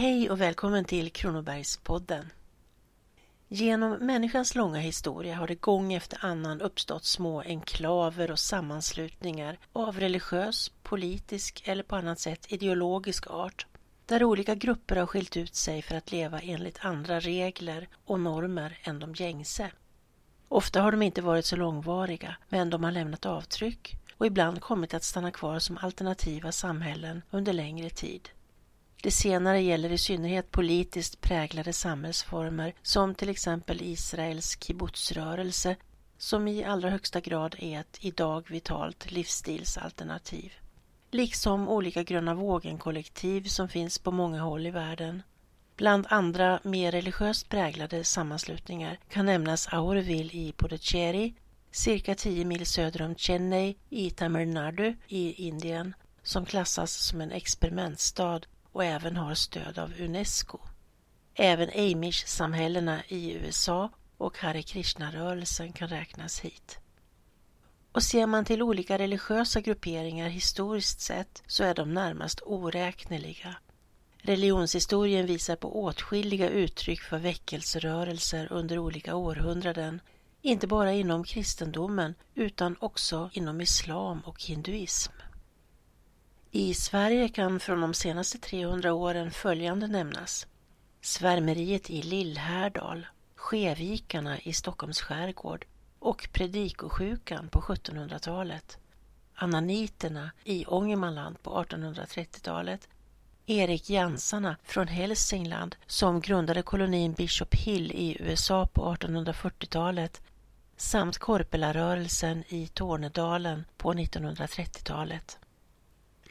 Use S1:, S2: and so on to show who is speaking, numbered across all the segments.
S1: Hej och välkommen till Kronobergspodden. Genom människans långa historia har det gång efter annan uppstått små enklaver och sammanslutningar av religiös, politisk eller på annat sätt ideologisk art där olika grupper har skilt ut sig för att leva enligt andra regler och normer än de gängse. Ofta har de inte varit så långvariga, men de har lämnat avtryck och ibland kommit att stanna kvar som alternativa samhällen under längre tid. Det senare gäller i synnerhet politiskt präglade samhällsformer som till exempel Israels kibbutzrörelse som i allra högsta grad är ett idag vitalt livsstilsalternativ. Liksom olika gröna vågen-kollektiv som finns på många håll i världen. Bland andra mer religiöst präglade sammanslutningar kan nämnas Aureville i Puducherry, cirka 10 mil söder om Chennai i Tamil Nadu i Indien, som klassas som en experimentstad och även har stöd av Unesco. Även Amish-samhällena i USA och Hare Krishna-rörelsen kan räknas hit. Och ser man till olika religiösa grupperingar historiskt sett så är de närmast oräkneliga. Religionshistorien visar på åtskilliga uttryck för väckelserörelser under olika århundraden, inte bara inom kristendomen utan också inom islam och hinduism. I Sverige kan från de senaste 300 åren följande nämnas. Svärmeriet i Lillhärdal, Skevikarna i Stockholms skärgård och predikosjukan på 1700-talet. Ananiterna i Ångermanland på 1830-talet. Erik Jansarna från Hälsingland som grundade kolonin Bishop Hill i USA på 1840-talet samt Korpelarörelsen i Tornedalen på 1930-talet.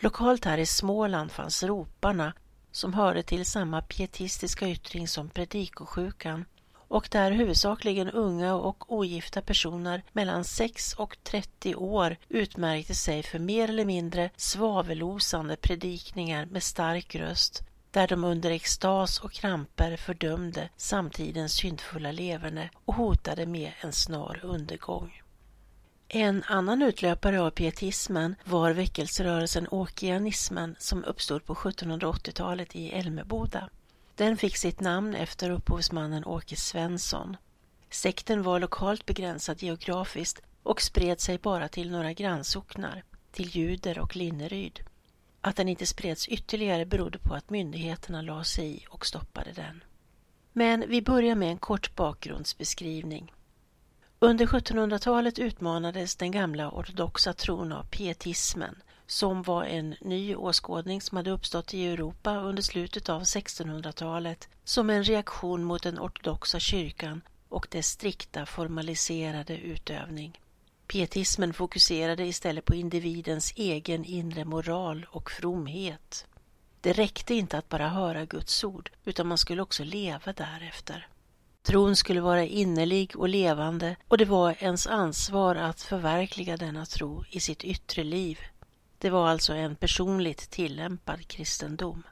S1: Lokalt här i Småland fanns roparna som hörde till samma pietistiska yttring som predikosjukan och där huvudsakligen unga och ogifta personer mellan 6 och 30 år utmärkte sig för mer eller mindre svavelosande predikningar med stark röst där de under extas och kramper fördömde samtidens syndfulla leverne och hotade med en snar undergång. En annan utlöpare av pietismen var väckelserörelsen åkianismen som uppstod på 1780-talet i Älmeboda. Den fick sitt namn efter upphovsmannen Åke Svensson. Sekten var lokalt begränsad geografiskt och spred sig bara till några grannsocknar, till Ljuder och Linneryd. Att den inte spreds ytterligare berodde på att myndigheterna la sig i och stoppade den. Men vi börjar med en kort bakgrundsbeskrivning. Under 1700-talet utmanades den gamla ortodoxa tron av pietismen som var en ny åskådning som hade uppstått i Europa under slutet av 1600-talet som en reaktion mot den ortodoxa kyrkan och dess strikta formaliserade utövning. Pietismen fokuserade istället på individens egen inre moral och fromhet. Det räckte inte att bara höra Guds ord, utan man skulle också leva därefter. Tron skulle vara innerlig och levande och det var ens ansvar att förverkliga denna tro i sitt yttre liv. Det var alltså en personligt tillämpad kristendom.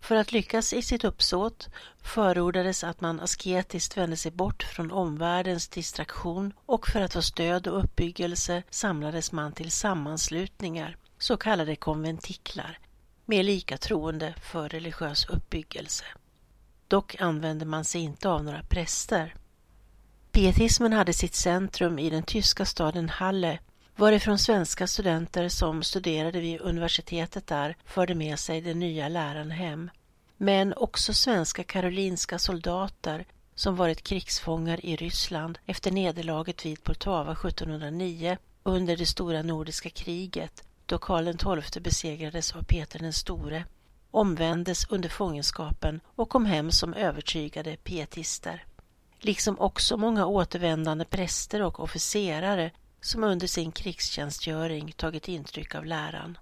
S1: För att lyckas i sitt uppsåt förordades att man asketiskt vände sig bort från omvärldens distraktion och för att få stöd och uppbyggelse samlades man till sammanslutningar, så kallade konventiklar, med lika troende för religiös uppbyggelse. Dock använde man sig inte av några präster. Pietismen hade sitt centrum i den tyska staden Halle varifrån svenska studenter som studerade vid universitetet där förde med sig den nya läran hem. Men också svenska karolinska soldater som varit krigsfångar i Ryssland efter nederlaget vid Poltava 1709 under det stora nordiska kriget då Karl XII besegrades av Peter den store omvändes under fångenskapen och kom hem som övertygade pietister. Liksom också många återvändande präster och officerare som under sin krigstjänstgöring tagit intryck av läran.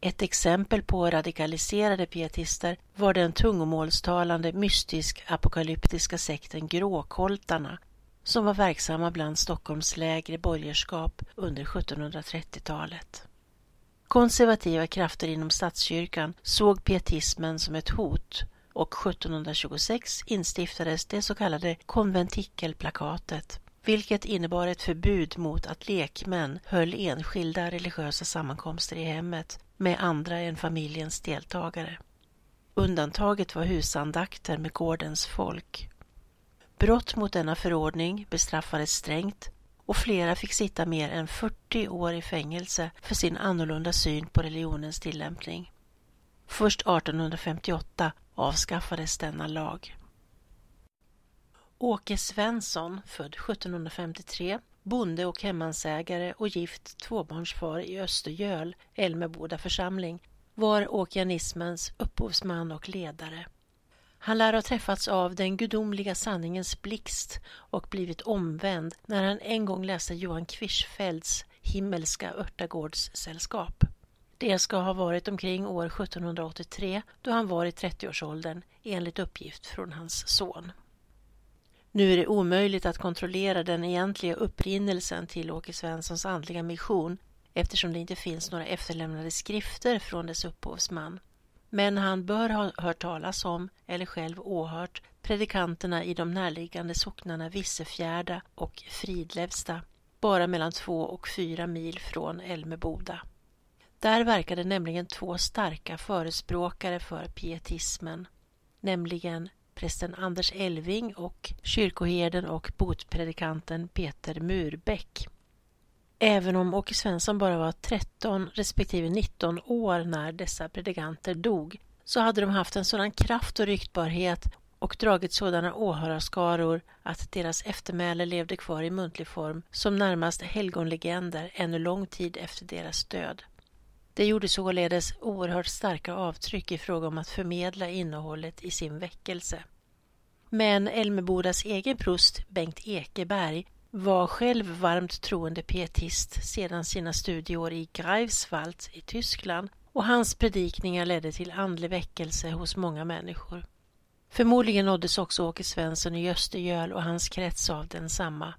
S1: Ett exempel på radikaliserade pietister var den tungomålstalande mystisk-apokalyptiska sekten Gråkoltarna som var verksamma bland Stockholms lägre borgerskap under 1730-talet. Konservativa krafter inom statskyrkan såg pietismen som ett hot och 1726 instiftades det så kallade konventikelplakatet vilket innebar ett förbud mot att lekmän höll enskilda religiösa sammankomster i hemmet med andra än familjens deltagare. Undantaget var husandakter med gårdens folk. Brott mot denna förordning bestraffades strängt och flera fick sitta mer än 40 år i fängelse för sin annorlunda syn på religionens tillämpning. Först 1858 avskaffades denna lag. Åke Svensson, född 1753, bonde och hemmansägare och gift tvåbarnsfar i Östergöl, Älmeboda församling, var åkianismens upphovsman och ledare. Han lär ha träffats av den gudomliga sanningens blixt och blivit omvänd när han en gång läste Johan Quirchfeldts Himmelska örtagårdssällskap. Det ska ha varit omkring år 1783 då han var i 30-årsåldern enligt uppgift från hans son. Nu är det omöjligt att kontrollera den egentliga upprinnelsen till Åke Svenssons andliga mission eftersom det inte finns några efterlämnade skrifter från dess upphovsman. Men han bör ha hört talas om, eller själv åhört, predikanterna i de närliggande socknarna Vissefjärda och Fridlevsta, bara mellan två och fyra mil från Älmeboda. Där verkade nämligen två starka förespråkare för pietismen, nämligen prästen Anders Elving och kyrkoherden och botpredikanten Peter Murbeck. Även om Åke Svensson bara var 13 respektive 19 år när dessa predikanter dog så hade de haft en sådan kraft och ryktbarhet och dragit sådana åhörarskaror att deras eftermäle levde kvar i muntlig form som närmast helgonlegender ännu lång tid efter deras död. Det gjorde således oerhört starka avtryck i fråga om att förmedla innehållet i sin väckelse. Men Älmebodas egen prost Bengt Ekeberg var själv varmt troende pietist sedan sina studieår i Greifswald i Tyskland och hans predikningar ledde till andlig väckelse hos många människor. Förmodligen nåddes också Åke Svensson i Östergöl och hans krets av densamma.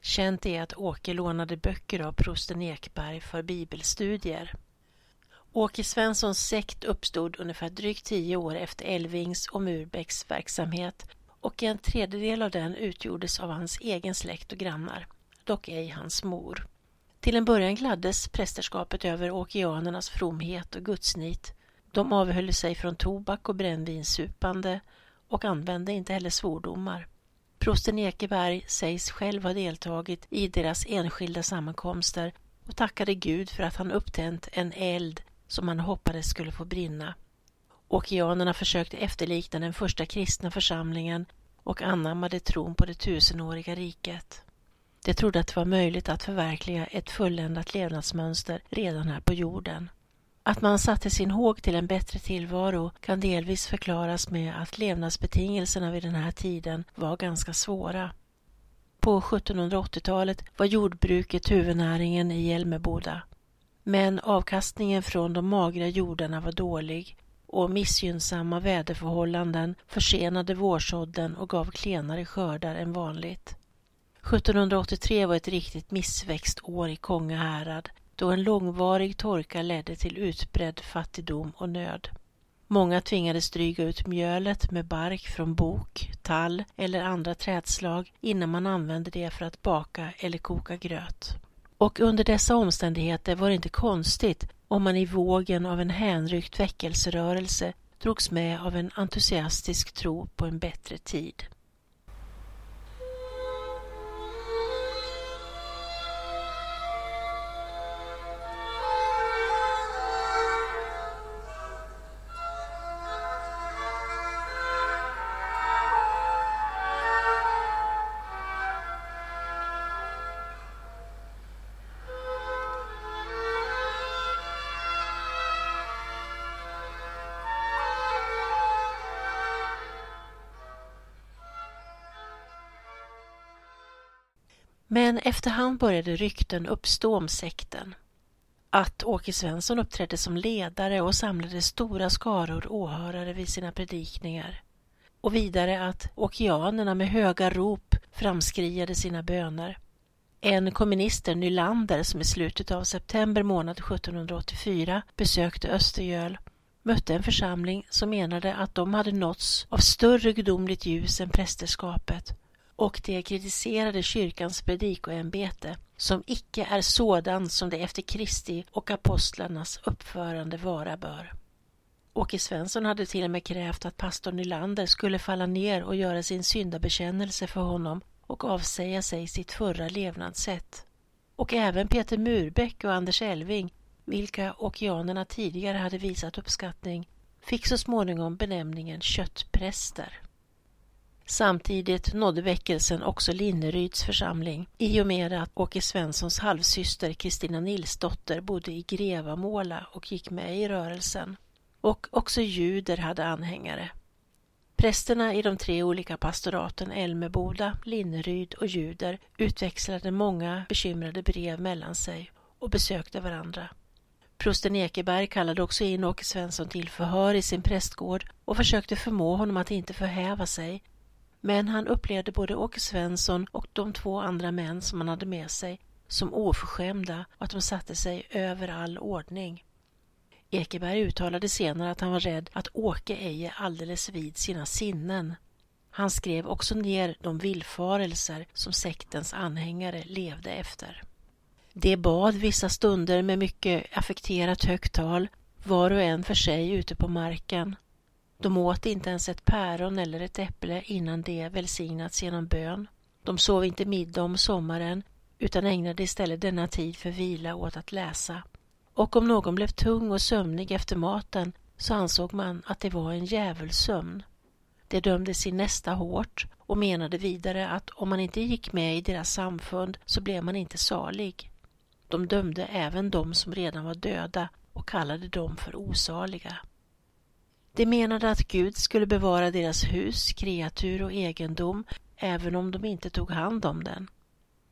S1: Känt är att Åke lånade böcker av prosten Ekberg för bibelstudier. Åke Svenssons sekt uppstod ungefär drygt tio år efter Elvings och Murbecks verksamhet och en tredjedel av den utgjordes av hans egen släkt och grannar, dock ej hans mor. Till en början gladdes prästerskapet över åkianernas fromhet och gudsnit. De avhöll sig från tobak och brännvinssupande och använde inte heller svordomar. Prosten Ekeberg sägs själv ha deltagit i deras enskilda sammankomster och tackade Gud för att han upptänt en eld som han hoppades skulle få brinna. Åkianerna försökte efterlikna den första kristna församlingen och anammade tron på det tusenåriga riket. De trodde att det var möjligt att förverkliga ett fulländat levnadsmönster redan här på jorden. Att man satte sin håg till en bättre tillvaro kan delvis förklaras med att levnadsbetingelserna vid den här tiden var ganska svåra. På 1780-talet var jordbruket huvudnäringen i Hjälmeboda. Men avkastningen från de magra jordarna var dålig och missgynnsamma väderförhållanden försenade vårsådden och gav klenare skördar än vanligt. 1783 var ett riktigt missväxtår i Kongahärad, då en långvarig torka ledde till utbredd fattigdom och nöd. Många tvingades dryga ut mjölet med bark från bok, tall eller andra trädslag innan man använde det för att baka eller koka gröt. Och under dessa omständigheter var det inte konstigt om man i vågen av en hänryckt väckelserörelse drogs med av en entusiastisk tro på en bättre tid. Men efterhand började rykten uppstå om sekten. Att Åke Svensson uppträdde som ledare och samlade stora skaror åhörare vid sina predikningar. Och vidare att okeanerna med höga rop framskriade sina böner. En komminister, Nylander, som i slutet av september månad 1784 besökte Östergöl mötte en församling som menade att de hade nåtts av större gudomligt ljus än prästerskapet och de kritiserade kyrkans predikoämbete som icke är sådan som det efter Kristi och apostlarnas uppförande vara bör. Åke Svensson hade till och med krävt att pastor Nylander skulle falla ner och göra sin syndabekännelse för honom och avsäga sig sitt förra levnadssätt. Och även Peter Murbeck och Anders Elving, vilka okeanerna tidigare hade visat uppskattning, fick så småningom benämningen köttpräster. Samtidigt nådde väckelsen också Linneryds församling i och med att Åke Svenssons halvsyster Kristina Nilsdotter bodde i Grevamåla och gick med i rörelsen. Och också juder hade anhängare. Prästerna i de tre olika pastoraten Älmeboda, Linneryd och Juder utväxlade många bekymrade brev mellan sig och besökte varandra. Prosten Ekeberg kallade också in Åke Svensson till förhör i sin prästgård och försökte förmå honom att inte förhäva sig. Men han upplevde både Åke Svensson och de två andra män som han hade med sig som oförskämda och att de satte sig över all ordning. Ekeberg uttalade senare att han var rädd att Åke ej är alldeles vid sina sinnen. Han skrev också ner de villfarelser som sektens anhängare levde efter. De bad vissa stunder med mycket affekterat högt tal, var och en för sig ute på marken. De åt inte ens ett päron eller ett äpple innan det välsignats genom bön. De sov inte middag om sommaren utan ägnade istället denna tid för vila åt att läsa. Och om någon blev tung och sömnig efter maten så ansåg man att det var en djävulsömn. De dömde sin nästa hårt och menade vidare att om man inte gick med i deras samfund så blev man inte salig. De dömde även de som redan var döda och kallade dem för osaliga. De menade att Gud skulle bevara deras hus, kreatur och egendom även om de inte tog hand om den.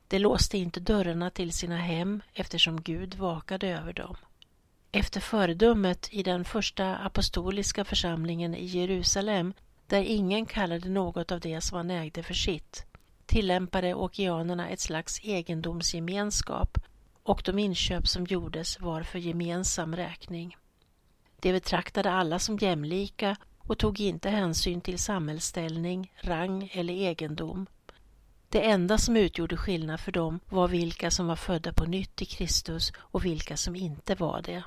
S1: De låste inte dörrarna till sina hem eftersom Gud vakade över dem. Efter föredömet i den första apostoliska församlingen i Jerusalem, där ingen kallade något av det som han ägde för sitt, tillämpade okeanerna ett slags egendomsgemenskap och de inköp som gjordes var för gemensam räkning. De betraktade alla som jämlika och tog inte hänsyn till samhällsställning, rang eller egendom. Det enda som utgjorde skillnad för dem var vilka som var födda på nytt i Kristus och vilka som inte var det.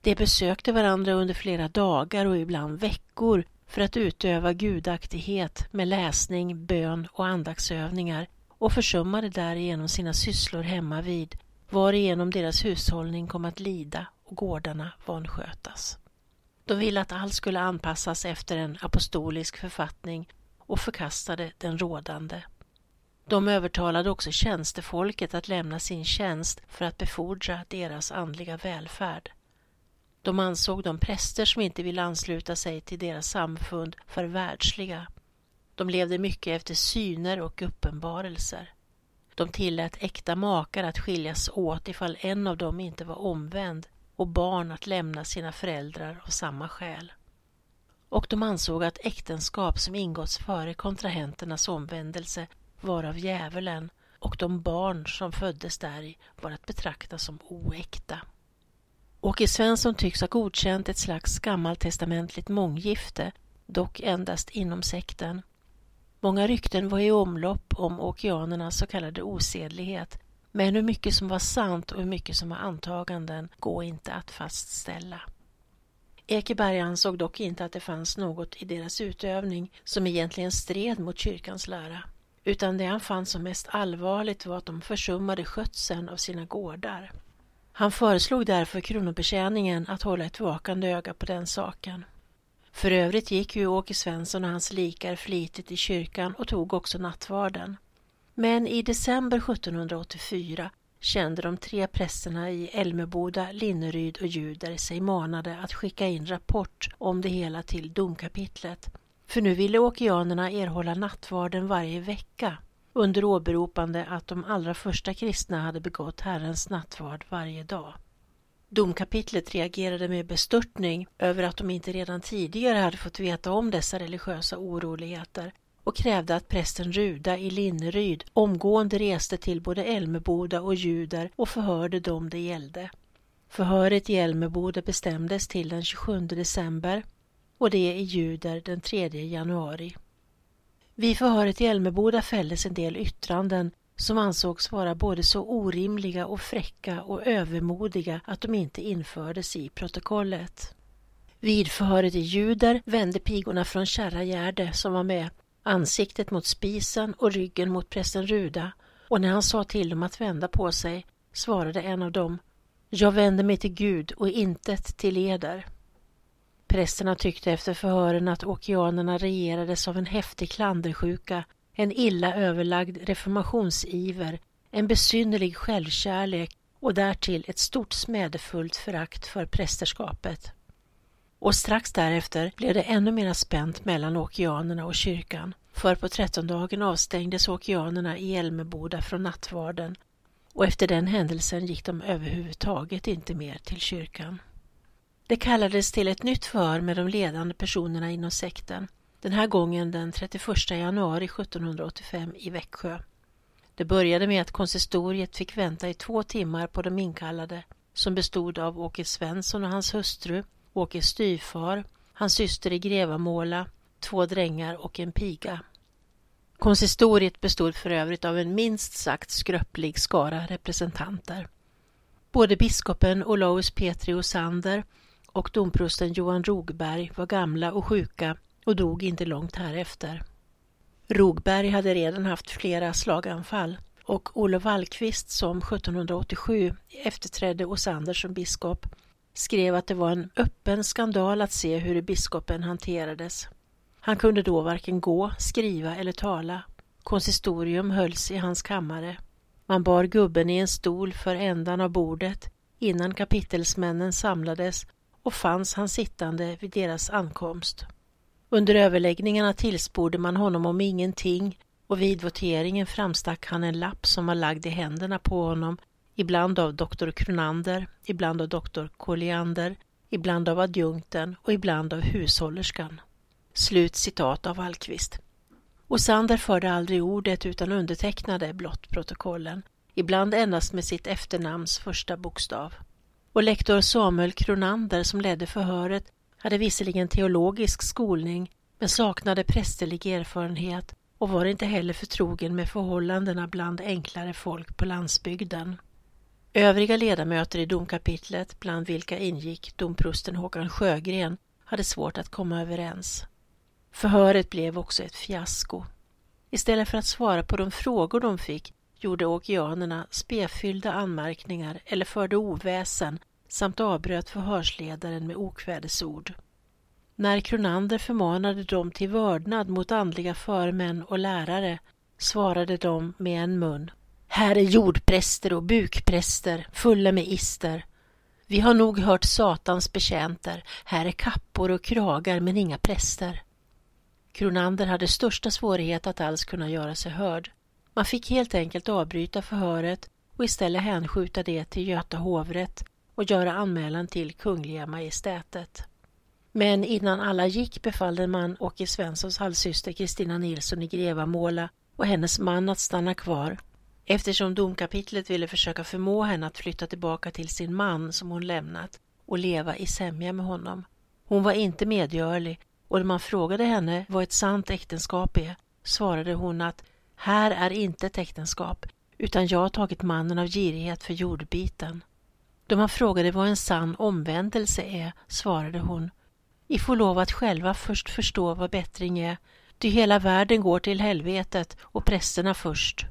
S1: De besökte varandra under flera dagar och ibland veckor för att utöva gudaktighet med läsning, bön och andagsövningar och försummade därigenom sina sysslor hemma vid varigenom deras hushållning kom att lida och gårdarna vanskötas. De ville att allt skulle anpassas efter en apostolisk författning och förkastade den rådande. De övertalade också tjänstefolket att lämna sin tjänst för att befordra deras andliga välfärd. De ansåg de präster som inte ville ansluta sig till deras samfund för världsliga. De levde mycket efter syner och uppenbarelser. De tillät äkta makar att skiljas åt ifall en av dem inte var omvänd och barn att lämna sina föräldrar av samma skäl. Och de ansåg att äktenskap som ingåtts före kontrahenternas omvändelse var av djävulen och de barn som föddes däri var att betrakta som oäkta. Åke Svensson tycks ha godkänt ett slags gammaltestamentligt månggifte, dock endast inom sekten. Många rykten var i omlopp om åkeanernas så kallade osedlighet men hur mycket som var sant och hur mycket som var antaganden går inte att fastställa. Ekeberg ansåg dock inte att det fanns något i deras utövning som egentligen stred mot kyrkans lära, utan det han fann som mest allvarligt var att de försummade skötseln av sina gårdar. Han föreslog därför kronobetjäningen att hålla ett vakande öga på den saken. För övrigt gick ju Åke Svensson och hans likar flitigt i kyrkan och tog också nattvarden. Men i december 1784 kände de tre prästerna i Älmeboda, Linneryd och Ljuder sig manade att skicka in rapport om det hela till domkapitlet. För nu ville åkianerna erhålla nattvarden varje vecka under åberopande att de allra första kristna hade begått Herrens nattvard varje dag. Domkapitlet reagerade med bestörtning över att de inte redan tidigare hade fått veta om dessa religiösa oroligheter och krävde att prästen Ruda i Linneryd omgående reste till både Älmeboda och Ljuder och förhörde dem det gällde. Förhöret i Älmeboda bestämdes till den 27 december och det i Ljuder den 3 januari. Vid förhöret i Älmeboda fälldes en del yttranden som ansågs vara både så orimliga och fräcka och övermodiga att de inte infördes i protokollet. Vid förhöret i Ljuder vände pigorna från Kärragärde som var med ansiktet mot spisen och ryggen mot prästen Ruda och när han sa till dem att vända på sig svarade en av dem Jag vänder mig till Gud och intet till eder. Prästerna tyckte efter förhören att okeanerna regerades av en häftig klandersjuka, en illa överlagd reformationsiver, en besynnerlig självkärlek och därtill ett stort smädefullt förakt för prästerskapet. Och strax därefter blev det ännu mer spänt mellan okeanerna och kyrkan, för på trettondagen avstängdes okeanerna i Älmeboda från nattvarden och efter den händelsen gick de överhuvudtaget inte mer till kyrkan. Det kallades till ett nytt förhör med de ledande personerna inom sekten, den här gången den 31 januari 1785 i Växjö. Det började med att konsistoriet fick vänta i två timmar på de inkallade som bestod av Åke Svensson och hans hustru, Åke styvfar, hans syster i Grevamåla, två drängar och en piga. Konsistoriet bestod för övrigt av en minst sagt skröplig skara representanter. Både biskopen Olaus Petri Osander och domprosten Johan Rogberg var gamla och sjuka och dog inte långt härefter. Rogberg hade redan haft flera slaganfall och Olof Wallqvist som 1787 efterträdde Osander som biskop skrev att det var en öppen skandal att se hur biskopen hanterades. Han kunde då varken gå, skriva eller tala. Konsistorium hölls i hans kammare. Man bar gubben i en stol för ändan av bordet innan kapitelsmännen samlades och fanns han sittande vid deras ankomst. Under överläggningarna tillsporde man honom om ingenting och vid voteringen framstack han en lapp som var lagd i händerna på honom, ibland av doktor Kronander, ibland av doktor Colliander, ibland av adjunkten och ibland av hushållerskan. Slut citat av Alkvist. Och Sander förde aldrig ordet utan undertecknade blott protokollen, ibland endast med sitt efternamns första bokstav. Och lektor Samuel Kronander som ledde förhöret hade visserligen teologisk skolning men saknade prästerlig erfarenhet och var inte heller förtrogen med förhållandena bland enklare folk på landsbygden. Övriga ledamöter i domkapitlet, bland vilka ingick domprosten Håkan Sjögren, hade svårt att komma överens. Förhöret blev också ett fiasko. Istället för att svara på de frågor de fick gjorde åkianerna spefyllda anmärkningar eller förde oväsen samt avbröt förhörsledaren med okvädesord. När Kronander förmanade dem till vördnad mot andliga förmän och lärare svarade de med en mun. Här är jordpräster och bukpräster fulla med ister. Vi har nog hört Satans betjänter, här är kappor och kragar men inga präster. Kronander hade största svårighet att alls kunna göra sig hörd. Man fick helt enkelt avbryta förhöret och istället hänskjuta det till Göta hovrätt och göra anmälan till Kungliga Majestätet. Men innan alla gick befallde man Åke Svenssons halvsyster Kristina Nilsson i Grevamåla och hennes man att stanna kvar eftersom domkapitlet ville försöka förmå henne att flytta tillbaka till sin man som hon lämnat och leva i sämja med honom. Hon var inte medgörlig och när man frågade henne vad ett sant äktenskap är svarade hon att här är inte ett äktenskap utan jag har tagit mannen av girighet för jordbiten. Då man frågade vad en sann omvändelse är svarade hon I får lov att själva först förstå vad bättring är, ty hela världen går till helvetet och prästerna först.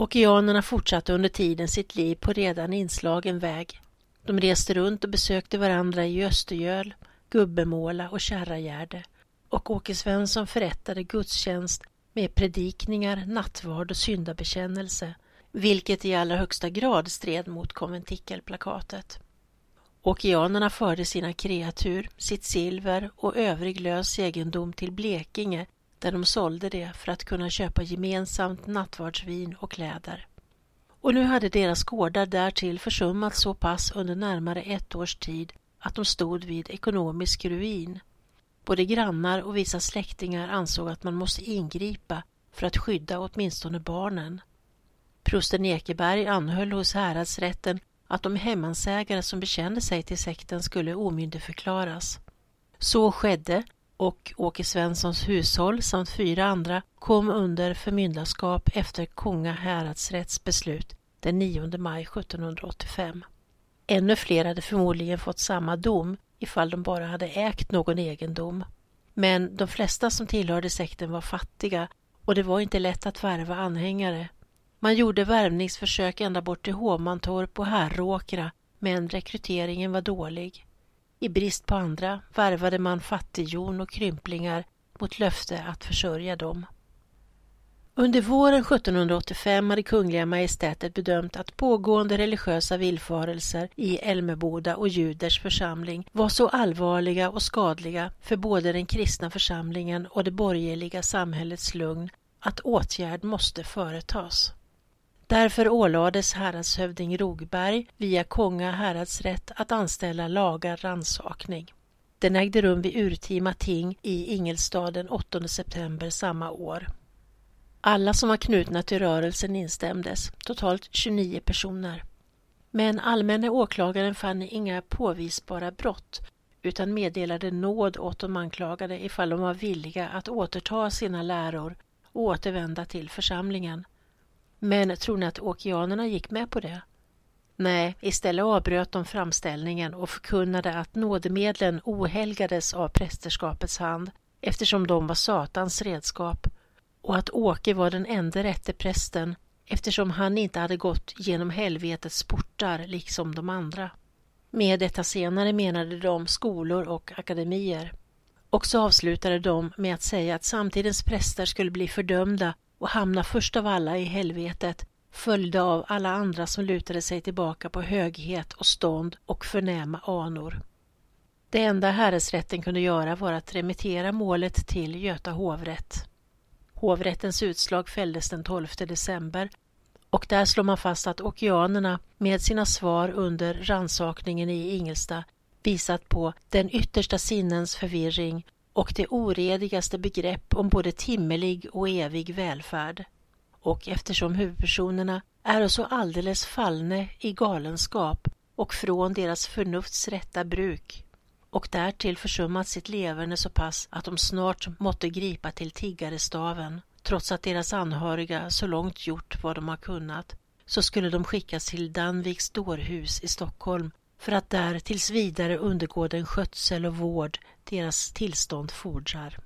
S1: Okeanerna fortsatte under tiden sitt liv på redan inslagen väg. De reste runt och besökte varandra i Östergöl, Gubbemåla och Kärragärde och Åke Svensson förrättade gudstjänst med predikningar, nattvard och syndabekännelse vilket i allra högsta grad stred mot konventikelplakatet. Okeanerna förde sina kreatur, sitt silver och övrig lös egendom till Blekinge där de sålde det för att kunna köpa gemensamt nattvardsvin och kläder. Och nu hade deras gårdar därtill försummats så pass under närmare ett års tid att de stod vid ekonomisk ruin. Både grannar och vissa släktingar ansåg att man måste ingripa för att skydda åtminstone barnen. Prosten Ekeberg anhöll hos häradsrätten att de hemmansägare som bekände sig till sekten skulle omyndigförklaras. Så skedde och Åke Svenssons hushåll samt fyra andra kom under förmyndarskap efter Konga häradsrätts beslut den 9 maj 1785. Ännu fler hade förmodligen fått samma dom ifall de bara hade ägt någon egendom. Men de flesta som tillhörde sekten var fattiga och det var inte lätt att värva anhängare. Man gjorde värvningsförsök ända bort till Hovmantorp och Herråkra men rekryteringen var dålig. I brist på andra värvade man fattighjon och krymplingar mot löfte att försörja dem. Under våren 1785 hade Kungliga Majestätet bedömt att pågående religiösa villfarelser i Älmeboda och Juders församling var så allvarliga och skadliga för både den kristna församlingen och det borgerliga samhällets lugn att åtgärd måste företas. Därför ålades häradshövding Rogberg via Konga häradsrätt att anställa laga rannsakning. Den ägde rum vid urtima ting i Ingelstad den 8 september samma år. Alla som var knutna till rörelsen instämdes, totalt 29 personer. Men allmänne åklagaren fann inga påvisbara brott utan meddelade nåd åt de anklagade ifall de var villiga att återta sina läror och återvända till församlingen. Men tror ni att åkianerna gick med på det? Nej, istället avbröt de framställningen och förkunnade att nådemedlen ohelgades av prästerskapets hand eftersom de var Satans redskap och att Åke var den enda rätte prästen eftersom han inte hade gått genom helvetets portar liksom de andra. Med detta senare menade de skolor och akademier. Och så avslutade de med att säga att samtidens präster skulle bli fördömda och hamna först av alla i helvetet följda av alla andra som lutade sig tillbaka på höghet och stånd och förnäma anor. Det enda häresrätten kunde göra var att remittera målet till Göta hovrätt. Hovrättens utslag fälldes den 12 december och där slår man fast att okeanerna med sina svar under ransakningen i Ingelsta visat på den yttersta sinnens förvirring och det oredigaste begrepp om både timmelig och evig välfärd. Och eftersom huvudpersonerna är så alldeles fallne i galenskap och från deras förnufts rätta bruk och därtill försummat sitt leverne så pass att de snart måtte gripa till tiggarestaven, trots att deras anhöriga så långt gjort vad de har kunnat, så skulle de skickas till Danviks dårhus i Stockholm för att där tills vidare undergå den skötsel och vård deras tillstånd fordrar.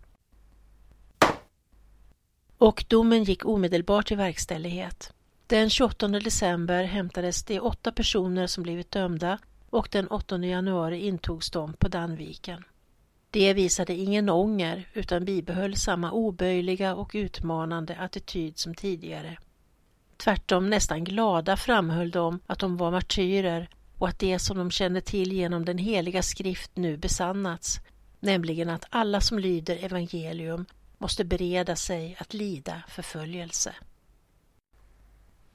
S1: Och domen gick omedelbart i verkställighet. Den 28 december hämtades de åtta personer som blivit dömda och den 8 januari intogs de på Danviken. Det visade ingen ånger utan bibehöll samma oböjliga och utmanande attityd som tidigare. Tvärtom nästan glada framhöll de att de var martyrer och att det som de kände till genom den heliga skrift nu besannats, nämligen att alla som lyder evangelium måste bereda sig att lida förföljelse.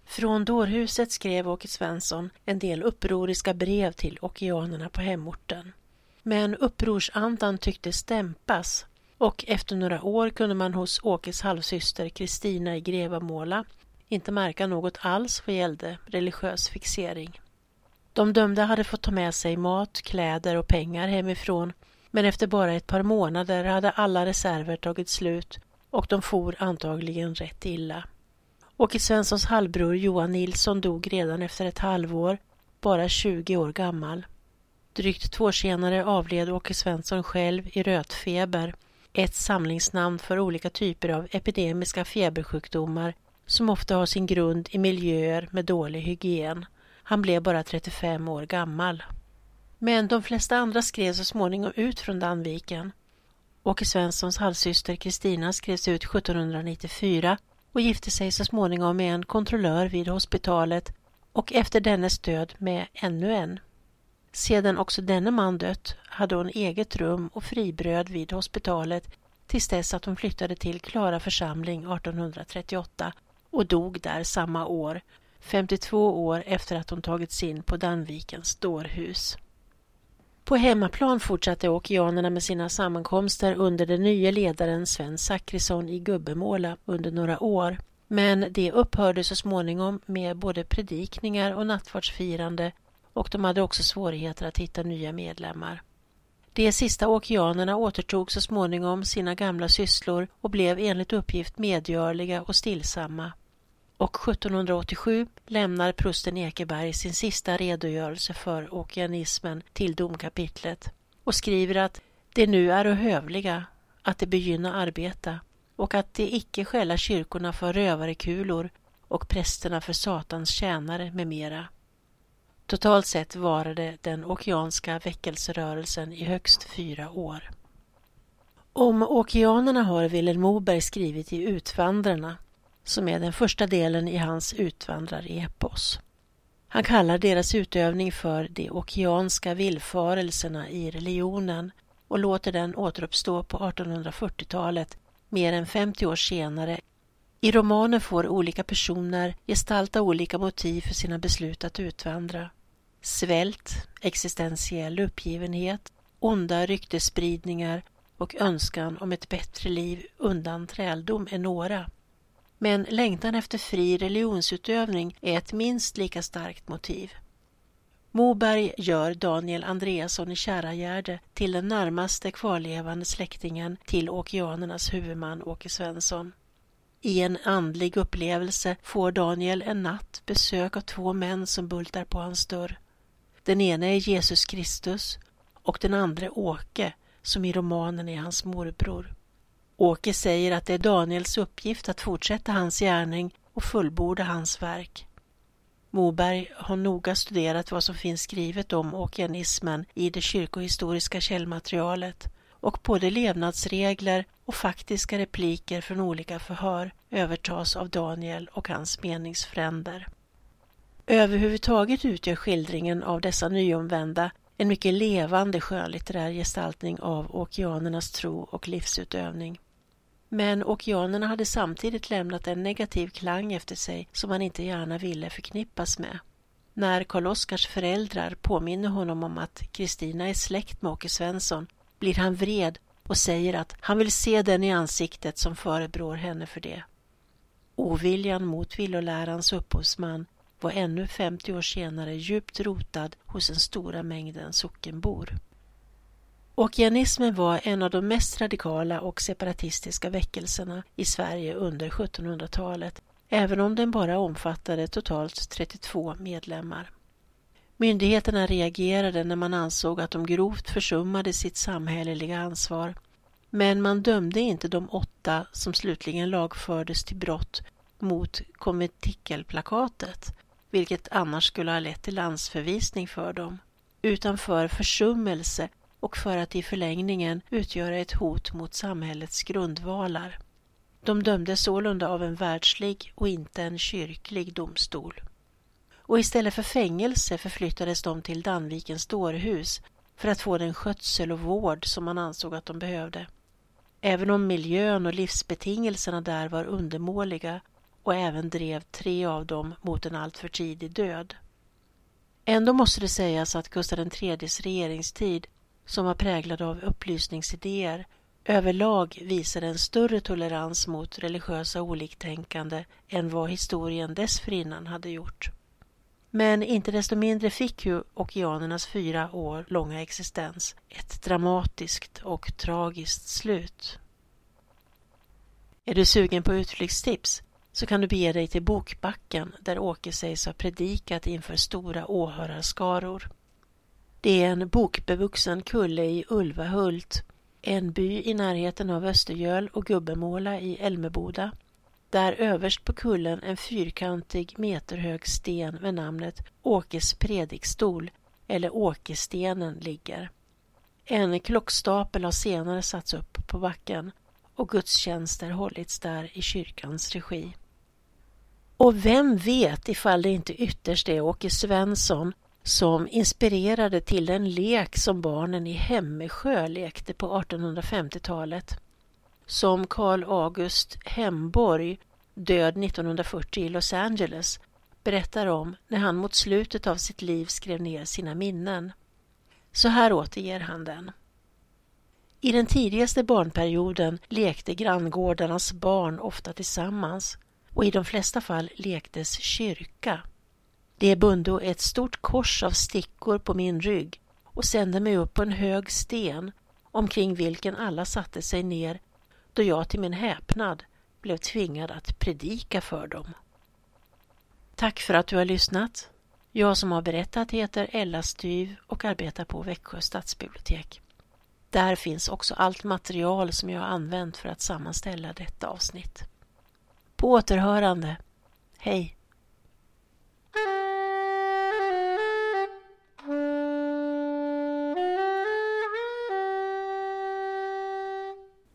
S1: Från dårhuset skrev Åke Svensson en del upproriska brev till okeanerna på hemorten. Men upprorsandan tycktes dämpas och efter några år kunde man hos Åkes halvsyster Kristina i Grevamåla inte märka något alls vad gällde religiös fixering. De dömda hade fått ta med sig mat, kläder och pengar hemifrån men efter bara ett par månader hade alla reserver tagit slut och de for antagligen rätt illa. Åke Svenssons halvbror Johan Nilsson dog redan efter ett halvår, bara 20 år gammal. Drygt två år senare avled Åke Svensson själv i rötfeber, ett samlingsnamn för olika typer av epidemiska febersjukdomar som ofta har sin grund i miljöer med dålig hygien. Han blev bara 35 år gammal. Men de flesta andra skrev så småningom ut från Danviken. Åke Svenssons halvsyster Kristina skrevs ut 1794 och gifte sig så småningom med en kontrollör vid hospitalet och efter dennes död med ännu en. Sedan också denne man dött hade hon eget rum och fribröd vid hospitalet tills dess att hon flyttade till Klara församling 1838 och dog där samma år, 52 år efter att hon tagits in på Danvikens dårhus. På hemmaplan fortsatte åkianerna med sina sammankomster under den nya ledaren Sven Zachrisson i Gubbemåla under några år. Men det upphörde så småningom med både predikningar och nattvardsfirande och de hade också svårigheter att hitta nya medlemmar. De sista åkianerna återtog så småningom sina gamla sysslor och blev enligt uppgift medgörliga och stillsamma och 1787 lämnar prosten Ekeberg sin sista redogörelse för okeanismen till domkapitlet och skriver att det nu är hövliga att det begynna arbeta och att de icke skälla kyrkorna för rövarekulor och prästerna för Satans tjänare med mera. Totalt sett varade den okeanska väckelserörelsen i högst fyra år. Om okeanerna har Vilhelm Moberg skrivit i Utvandrarna, som är den första delen i hans utvandrarepos. Han kallar deras utövning för de okeanska villfarelserna i religionen och låter den återuppstå på 1840-talet, mer än 50 år senare. I romanen får olika personer gestalta olika motiv för sina beslut att utvandra. Svält, existentiell uppgivenhet, onda ryktesspridningar och önskan om ett bättre liv undan träldom är några. Men längtan efter fri religionsutövning är ett minst lika starkt motiv. Moberg gör Daniel Andreasson i Kärragärde till den närmaste kvarlevande släktingen till okeanernas huvudman Åke Svensson. I en andlig upplevelse får Daniel en natt besök av två män som bultar på hans dörr. Den ene är Jesus Kristus och den andra Åke som i romanen är hans morbror. Åke säger att det är Daniels uppgift att fortsätta hans gärning och fullborda hans verk. Moberg har noga studerat vad som finns skrivet om åkianismen i det kyrkohistoriska källmaterialet och både levnadsregler och faktiska repliker från olika förhör övertas av Daniel och hans meningsfränder. Överhuvudtaget utgör skildringen av dessa nyomvända en mycket levande skönlitterär gestaltning av åkianernas tro och livsutövning. Men okeanerna hade samtidigt lämnat en negativ klang efter sig som han inte gärna ville förknippas med. När Karl-Oskars föräldrar påminner honom om att Kristina är släkt med Åke Svensson blir han vred och säger att han vill se den i ansiktet som förebrår henne för det. Oviljan mot villolärans upphovsman var ännu 50 år senare djupt rotad hos den stora mängden sockenbor. Åkianismen var en av de mest radikala och separatistiska väckelserna i Sverige under 1700-talet, även om den bara omfattade totalt 32 medlemmar. Myndigheterna reagerade när man ansåg att de grovt försummade sitt samhälleliga ansvar, men man dömde inte de åtta som slutligen lagfördes till brott mot konventikelplakatet, vilket annars skulle ha lett till landsförvisning för dem, utan för försummelse och för att i förlängningen utgöra ett hot mot samhällets grundvalar. De dömdes sålunda av en världslig och inte en kyrklig domstol. Och istället för fängelse förflyttades de till Danvikens dårhus för att få den skötsel och vård som man ansåg att de behövde. Även om miljön och livsbetingelserna där var undermåliga och även drev tre av dem mot en alltför tidig död. Ändå måste det sägas att Gustav IIIs regeringstid som var präglad av upplysningsidéer överlag visade en större tolerans mot religiösa oliktänkande än vad historien dessförinnan hade gjort. Men inte desto mindre fick ju okeanernas fyra år långa existens ett dramatiskt och tragiskt slut. Är du sugen på utflyktstips så kan du bege dig till Bokbacken där Åke sägs ha predikat inför stora åhörarskaror. Det är en bokbevuxen kulle i Ulvahult, en by i närheten av Östergöl och Gubbemåla i Älmeboda. Där överst på kullen en fyrkantig meterhög sten med namnet Åkes predikstol eller Åkestenen ligger. En klockstapel har senare satts upp på backen och gudstjänster hållits där i kyrkans regi. Och vem vet ifall det inte ytterst är Åke Svensson som inspirerade till den lek som barnen i Hemmesjö lekte på 1850-talet. Som Carl August Hemborg, död 1940 i Los Angeles, berättar om när han mot slutet av sitt liv skrev ner sina minnen. Så här återger han den. I den tidigaste barnperioden lekte granngårdarnas barn ofta tillsammans och i de flesta fall lektes kyrka. Det bundo ett stort kors av stickor på min rygg och sände mig upp på en hög sten omkring vilken alla satte sig ner då jag till min häpnad blev tvingad att predika för dem. Tack för att du har lyssnat. Jag som har berättat heter Ella Styv och arbetar på Växjö stadsbibliotek. Där finns också allt material som jag har använt för att sammanställa detta avsnitt. På återhörande. Hej! Bye.